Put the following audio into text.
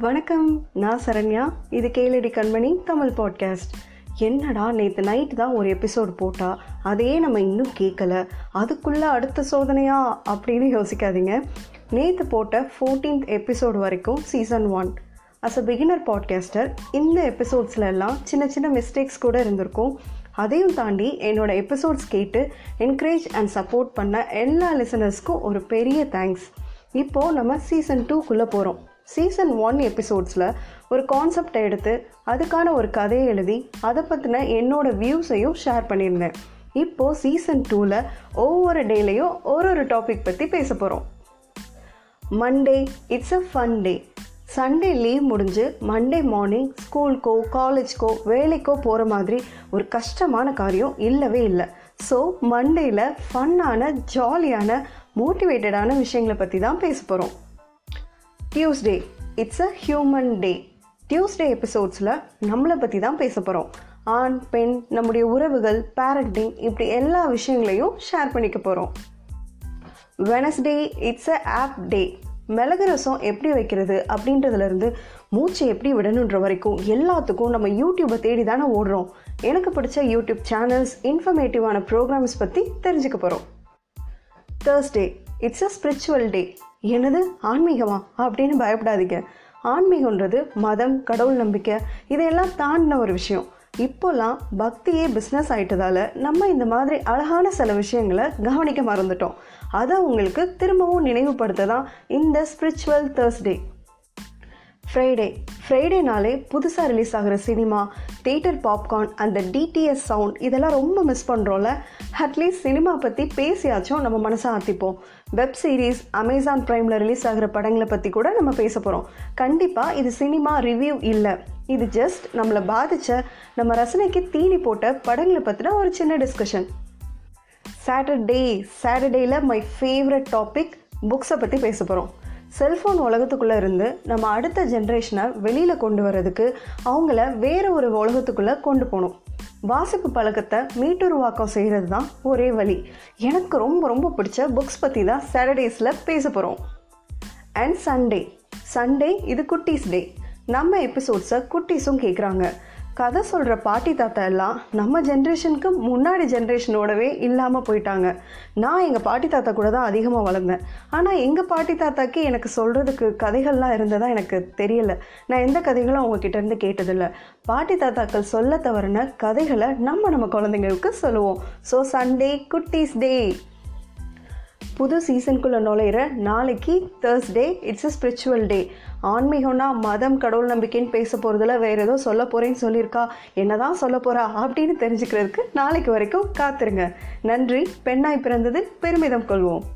வணக்கம் நான் சரண்யா. இது கேளடி கண்மணி தமிழ் பாட்காஸ்ட் என்னடா நேற்று நைட்டு தான் ஒரு எபிசோடு போட்டால் அதையே நம்ம இன்னும் கேட்கல அதுக்குள்ளே அடுத்த சோதனையா அப்படின்னு யோசிக்காதீங்க. நேற்று போட்ட ஃபோர்டீன்த் எபிசோடு வரைக்கும் season one as a beginner podcaster இந்த எபிசோட்ஸில் எல்லாம் சின்ன சின்ன மிஸ்டேக்ஸ் கூட இருந்திருக்கும். அதையும் தாண்டி என்னோட எபிசோட்ஸ் கேட்டு என்கரேஜ் அண்ட் சப்போர்ட் பண்ண எல்லா லிசனர்ஸ்க்கும் ஒரு பெரிய தேங்க்ஸ் இப்போது நம்ம சீசன் டூக்குள்ளே போகிறோம் சீசன் ஒன் எபிசோட்ஸில் ஒரு கான்செப்டை எடுத்து அதுக்கான ஒரு கதையை எழுதி அதை பற்றின என்னோடய வியூஸையும் ஷேர் பண்ணியிருந்தேன். இப்போது சீசன் டூவில் ஒவ்வொரு டேலையும் ஒரு ஒரு டாபிக் பற்றி பேச போகிறோம் Monday it's a fun day Sunday leave முடிஞ்சு மண்டே மார்னிங் ஸ்கூலுக்கோ காலேஜ்க்கோ வேலைக்கோ போகிற மாதிரி ஒரு கஷ்டமான காரியம் இல்லவே இல்லை. ஸோ மண்டேயில் ஃபன்னான ஜாலியான மோட்டிவேட்டடான விஷயங்களை பற்றி தான் பேச போகிறோம் Tuesday it's a human day Tuesday எபிசோட்ஸில் நம்மளை பற்றி தான் பேச போகிறோம் ஆண் பெண் நம்முடைய உறவுகள் பேரண்டிங் இப்படி எல்லா விஷயங்களையும் ஷேர் பண்ணிக்க போகிறோம் Wednesday it's a app day மிளகு ரசம் எப்படி வைக்கிறது அப்படின்றதுலேருந்து மூச்சை எப்படி விடணுன்ற வரைக்கும் எல்லாத்துக்கும் நம்ம யூடியூப்பை தேடி தானே ஓடுறோம். எனக்கு பிடிச்ச யூடியூப் சேனல்ஸ் இன்ஃபர்மேட்டிவான ப்ரோக்ராம்ஸ் பற்றி தெரிஞ்சுக்க போகிறோம் Thursday it's a spiritual day என்னது? ஆன்மீகமா? அப்படின்னு பயப்படாதீங்க. ஆன்மீகன்றது மதம் கடவுள் நம்பிக்கை இதையெல்லாம் தாண்டின ஒரு விஷயம். இப்போல்லாம் பக்தியே பிஸ்னஸ் ஆயிட்டதால நம்ம இந்த மாதிரி அழகான சில விஷயங்களை கவனிக்க மறந்துட்டோம். அதை உங்களுக்கு திரும்பவும் நினைவுபடுத்த தான் இந்த ஸ்பிரிச்சுவல் தேர்ஸ்டே ஃப்ரைடே ஃப்ரைடேனாலே புதுசாக ரிலீஸ் ஆகிற சினிமா தேட்டர் பாப்கார்ன் அந்த டிடிஎஸ் சவுண்ட் இதெல்லாம் ரொம்ப மிஸ் பண்ணுறோம்ல அட்லீஸ்ட் சினிமா பற்றி பேசியாச்சும் நம்ம மனசை ஆற்றிப்போம் வெப் சீரிஸ் அமேசான் ப்ரைமில் ரிலீஸ் ஆகிற படங்களை பற்றி கூட நம்ம பேச போகிறோம் கண்டிப்பாக இது சினிமா ரிவ்யூ இல்லை. இது ஜஸ்ட் நம்மளை பாதித்த நம்ம ரசனைக்கு தீனி போட்ட படங்களை பற்றின ஒரு சின்ன டிஸ்கஷன் சாட்டர்டே சாட்டர்டேயில் மை ஃபேவரட் டாபிக் புக்ஸை பற்றி பேச போகிறோம் செல்ஃபோன் உலகத்துக்குள்ளே இருந்து நம்ம அடுத்த ஜென்ரேஷனை வெளியில் கொண்டு வர்றதுக்கு அவங்கள வேறு ஒரு உலகத்துக்குள்ளே கொண்டு போகணும். வாசிப்பு பழக்கத்தை மீட்டுருவாக்கம் செய்கிறது தான் ஒரே வழி. எனக்கு ரொம்ப ரொம்ப பிடிச்ச புக்ஸ் பற்றி தான் சாட்டர்டேஸில் பேச போகிறோம் அண்ட் சண்டே சண்டே இது குட்டீஸ் டே. நம்ம எபிசோட்ஸை குட்டீஸும் கேட்குறாங்க கதை சொல்கிற பாட்டி தாத்தா எல்லாம் நம்ம ஜென்ரேஷனுக்கு முன்னாடி ஜென்ரேஷனோடவே இல்லாமல் போயிட்டாங்க. நான் எங்கள் பாட்டி தாத்தா கூட தான் அதிகமாக வளர்ந்தேன். ஆனால் எங்கள் பாட்டி தாத்தாக்கு எனக்கு சொல்கிறதுக்கு கதைகள்லாம் இருந்ததா எனக்கு தெரியல. நான் எந்த கதைகளும் அவங்கக்கிட்ட இருந்து கேட்டதில்லை. பாட்டி தாத்தாக்கள் சொல்ல தவறின கதைகளை நம்ம நம்ம குழந்தைங்களுக்கு சொல்லுவோம். ஸோ சண்டே குட்டீஸ் டே. புது சீசனுக்குள்ளே நுழையிற நாளைக்கு Thursday it's a spiritual day ஆன்மீகம்னா மதம் கடவுள் நம்பிக்கைன்னு பேச போகிறதுல வேறு ஏதோ சொல்ல போகிறேன்னு சொல்லியிருக்கா. என்ன தான் சொல்ல போகிறா அப்படின்னு தெரிஞ்சுக்கிறதுக்கு நாளைக்கு வரைக்கும் காத்துருங்க. நன்றி பெண்ணாய் பிறந்தது பெருமிதம் கொள்வோம்.